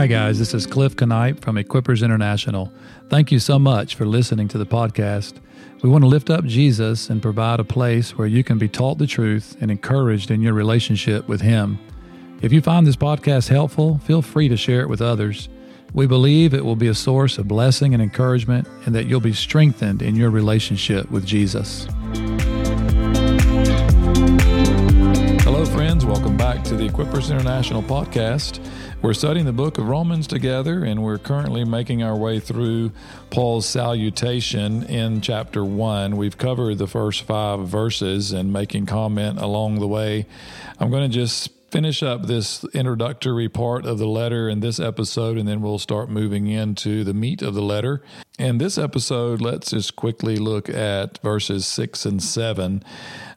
Hi, guys. This is Cliff Knipe from Equippers International. Thank you so much for listening to the podcast. We want to lift up Jesus and provide a place where you can be taught the truth and encouraged in your relationship with Him. If you find this podcast helpful, feel free to share it with others. We believe it will be a source of blessing and encouragement, and that you'll be strengthened in your relationship with Jesus. Hello, friends. Welcome back to the Equippers International podcast. We're studying the book of Romans together, and we're currently making our way through Paul's salutation in chapter 1. We've covered the first five verses and making comment along the way. I'm going to just finish up this introductory part of the letter in this episode, and then we'll start moving into the meat of the letter. In this episode, let's just quickly look at verses 6 and 7.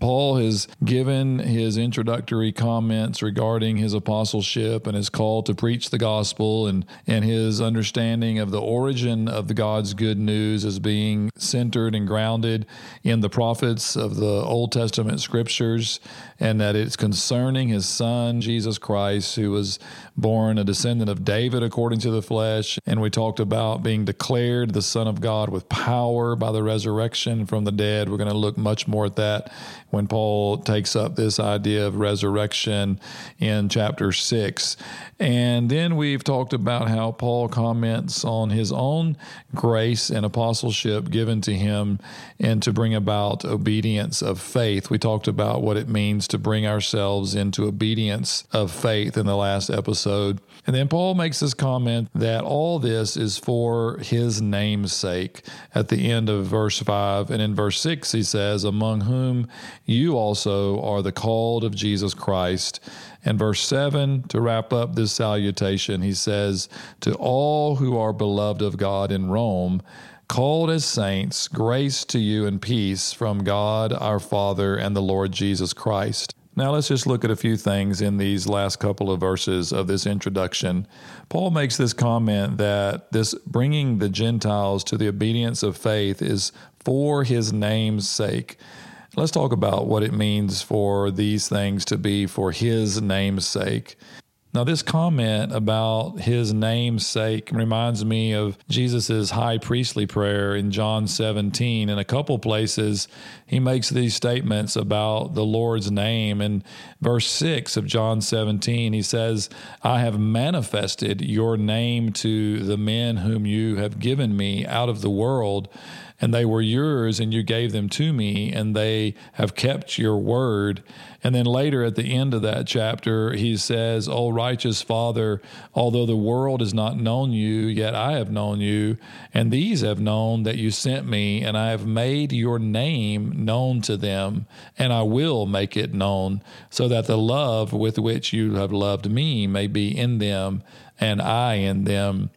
Paul has given his introductory comments regarding his apostleship and his call to preach the gospel and, and his understanding of the origin of the God's good news as being centered and grounded in the prophets of the Old Testament scriptures, and that it's concerning his son, Jesus Christ, who was born a descendant of David according to the flesh. And we talked about being declared the Son of God with power by the resurrection from the dead. We're going to look much more at that when Paul takes up this idea of resurrection in chapter 6. And then we've talked about how Paul comments on his own grace and apostleship given to him and to bring about obedience of faith. We talked about what it means to bring ourselves into obedience of faith in the last episode. And then Paul makes this comment that all this is for his name's sake at the end of verse 5. And in verse 6, he says, Among whom you also are the called of Jesus Christ. And verse 7, to wrap up this salutation, he says, To all who are beloved of God in Rome, called as saints, grace to you and peace from God our Father and the Lord Jesus Christ. Now, let's just look at a few things in these last couple of verses of this introduction. Paul makes this comment that this bringing the Gentiles to the obedience of faith is for his name's sake. Let's talk about what it means for these things to be for his name's sake. Now, this comment about his name's sake reminds me of Jesus' high priestly prayer in John 17. In a couple places, he makes these statements about the Lord's name. In verse 6 of John 17, he says, I have manifested your name to the men whom you have given me out of the world and they were yours, and you gave them to me, and they have kept your word. And then later at the end of that chapter, he says, O righteous Father, although the world has not known you, yet I have known you, and these have known that you sent me, and I have made your name known to them, and I will make it known, so that the love with which you have loved me may be in them, and I in them.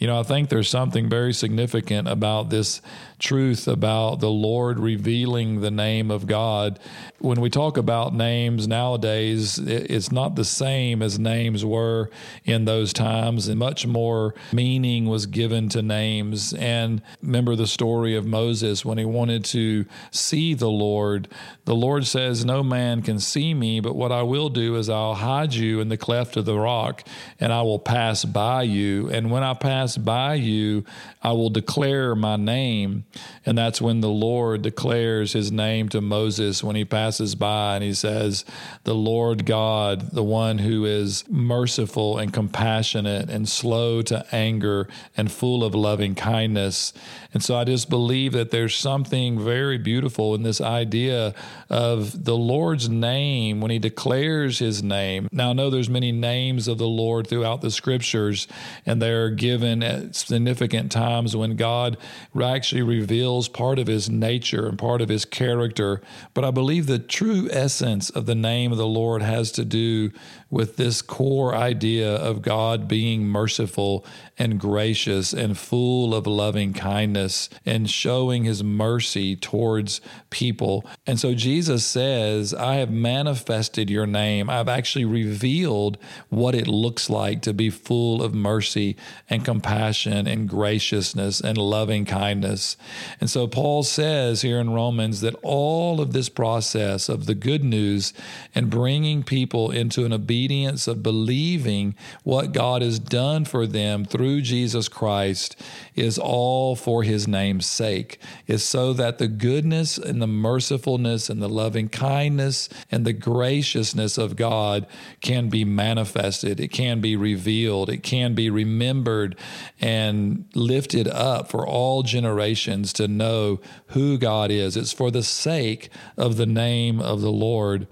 You know, I think there's something very significant about this truth about the Lord revealing the name of God. When we talk about names nowadays, it's not the same as names were in those times, and much more meaning was given to names. And remember the story of Moses when he wanted to see the Lord. The Lord says, No man can see me, but what I will do is I'll hide you in the cleft of the rock, and I will pass by you. And when I pass pass by you, I will declare my name. And that's when the Lord declares his name to Moses when he passes by and he says, The Lord God, the one who is merciful and compassionate and slow to anger and full of loving kindness. And so I just believe that there's something very beautiful in this idea of the Lord's name when he declares his name. Now I know there's many names of the Lord throughout the scriptures and they're given at significant times when God actually reveals part of his nature and part of his character. But I believe the true essence of the name of the Lord has to do with this core idea of God being merciful and gracious and full of loving kindness and showing his mercy towards people. And so Jesus says, I have manifested your name. I've actually revealed what it looks like to be full of mercy and compassion and graciousness and loving kindness. And so Paul says here in Romans that all of this process of the good news and bringing people into an obedience of believing what God has done for them through Jesus Christ is all for his name's sake, is so that the goodness and the mercifulness and the loving kindness and the graciousness of God can be manifested, it can be revealed, it can be remembered and lifted up for all generations to know who God is. It's for the sake of the name of the Lord.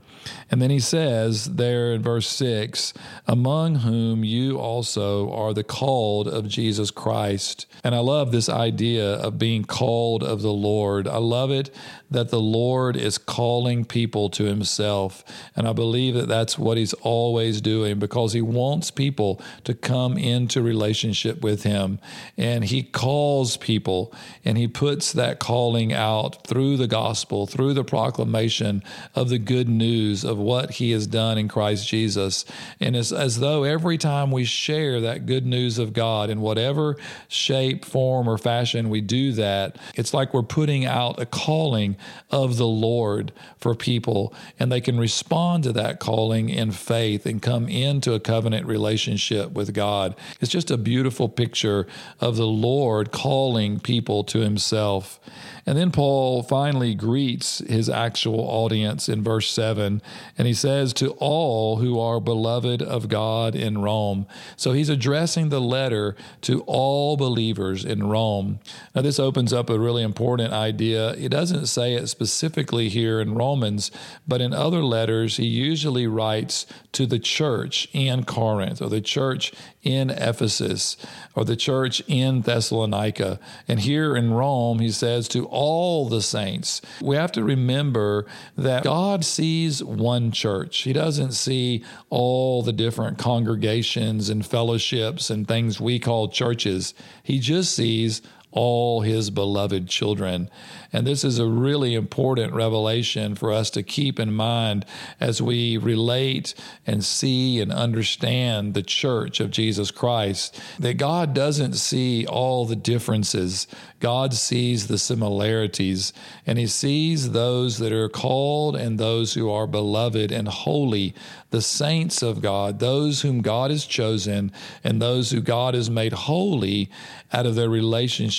And then he says there in verse 6 among whom you also are the called of Jesus Christ. And I love this idea of being called of the Lord. I love it that the Lord is calling people to himself. And I believe that that's what he's always doing because he wants people to come into relationship with him. And he calls people and he puts that calling out through the gospel, through the proclamation of the good news of what he has done in Christ Jesus. And it's as though every time we share that good news of God in whatever shape, form, or fashion we do that, it's like we're putting out a calling of the Lord for people, and they can respond to that calling in faith and come into a covenant relationship with God. It's just a beautiful picture of the Lord calling people to himself. And then Paul finally greets his actual audience in verse 7, and he says, To all who are beloved of God in Rome. So he's addressing the letter to all believers in Rome. Now, this opens up a really important idea. He doesn't say it specifically here in Romans, but in other letters, he usually writes to the church in Corinth or the church in Ephesus or the church in Thessalonica. And here in Rome, he says to all the saints. We have to remember that God sees one church. He doesn't see all the different congregations and fellowships and things we call churches. He just sees all his beloved children. And this is a really important revelation for us to keep in mind as we relate and see and understand the church of Jesus Christ. That God doesn't see all the differences, God sees the similarities, and He sees those that are called and those who are beloved and holy, the saints of God, those whom God has chosen, and those who God has made holy out of their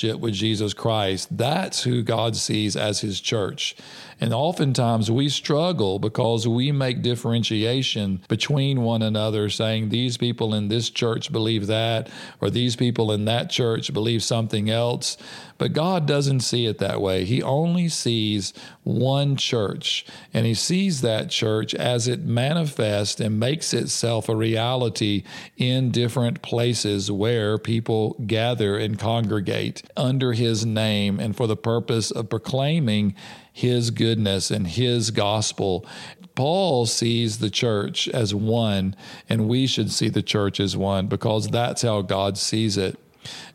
relationship with Jesus Christ. That's who God sees as his church. And oftentimes we struggle because we make differentiation between one another, saying these people in this church believe that, or these people in that church believe something else. But God doesn't see it that way. He only sees one church, and He sees that church as it manifests and makes itself a reality in different places where people gather and congregate under His name and for the purpose of proclaiming his goodness and his gospel. Paul sees the church as one, and we should see the church as one because that's how God sees it.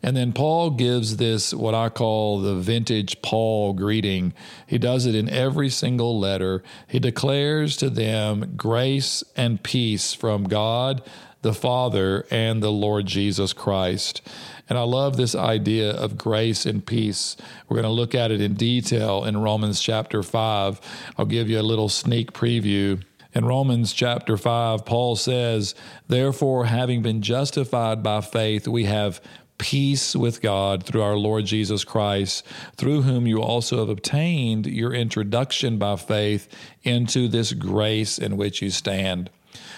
And then Paul gives this, what I call the vintage Paul greeting. He does it in every single letter. He declares to them grace and peace from God the Father and the Lord Jesus Christ. And I love this idea of grace and peace. We're going to look at it in detail in Romans chapter 5. I'll give you a little sneak preview. In Romans chapter 5, Paul says, Therefore, having been justified by faith, we have peace with God through our Lord Jesus Christ, through whom you also have obtained your introduction by faith into this grace in which you stand.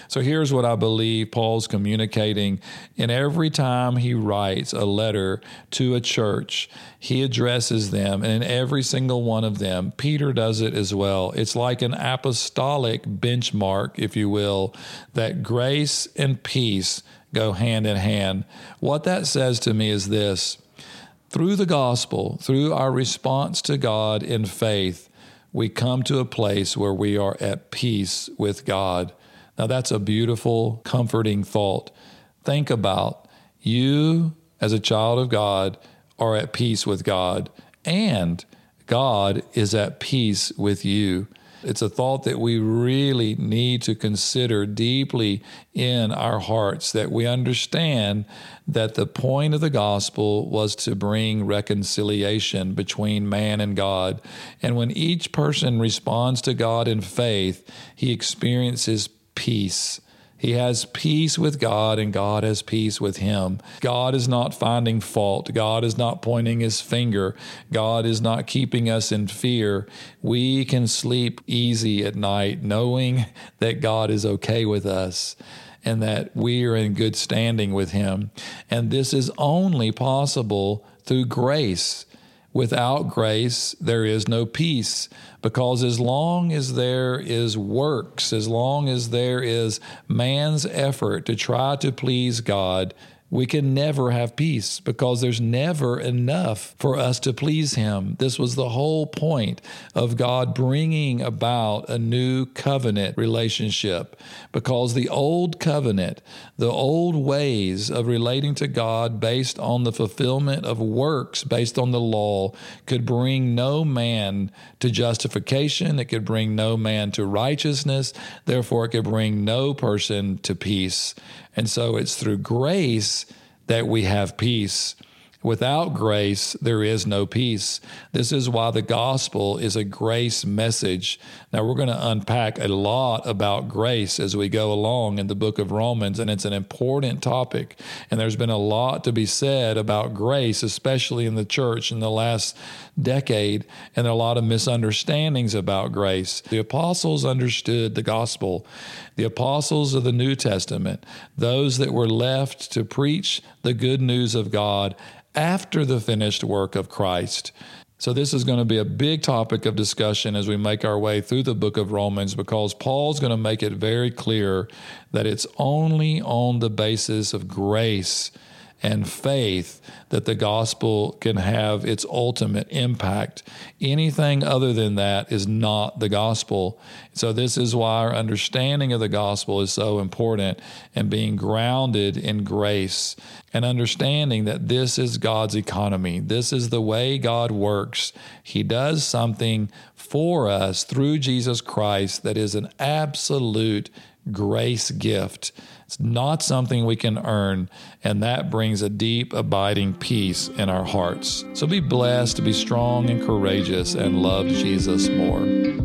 So here's what I believe Paul's communicating. And every time he writes a letter to a church, he addresses them. And in every single one of them, Peter does it as well. It's like an apostolic benchmark, if you will, that grace and peace go hand in hand. What that says to me is this through the gospel, through our response to God in faith, we come to a place where we are at peace with God. Now, that's a beautiful, comforting thought. Think about you as a child of God are at peace with God, and God is at peace with you. It's a thought that we really need to consider deeply in our hearts that we understand that the point of the gospel was to bring reconciliation between man and God. And when each person responds to God in faith, he experiences peace. He has peace with God and God has peace with him. God is not finding fault. God is not pointing his finger. God is not keeping us in fear. We can sleep easy at night knowing that God is okay with us and that we are in good standing with him. And this is only possible through grace. Without grace, there is no peace because as long as there is works, as long as there is man's effort to try to please God, we can never have peace because there's never enough for us to please Him. This was the whole point of God bringing about a new covenant relationship because the old covenant, the old ways of relating to God based on the fulfillment of works based on the law could bring no man to justification. It could bring no man to righteousness. Therefore, it could bring no person to peace. And so it's through grace that we have peace. Without grace, there is no peace. This is why the gospel is a grace message. Now, we're going to unpack a lot about grace as we go along in the book of Romans, and it's an important topic. And there's been a lot to be said about grace, especially in the church in the last decade, and a lot of misunderstandings about grace. The apostles understood the gospel. The apostles of the New Testament, those that were left to preach the good news of God, after the finished work of Christ. So, this is going to be a big topic of discussion as we make our way through the book of Romans because Paul's going to make it very clear that it's only on the basis of grace and faith that the gospel can have its ultimate impact. Anything other than that is not the gospel. So, this is why our understanding of the gospel is so important and being grounded in grace and understanding that this is God's economy. This is the way God works. He does something for us through Jesus Christ that is an absolute grace gift. It's not something we can earn, and that brings a deep, abiding peace in our hearts. So be blessed, be strong and courageous, and love Jesus more.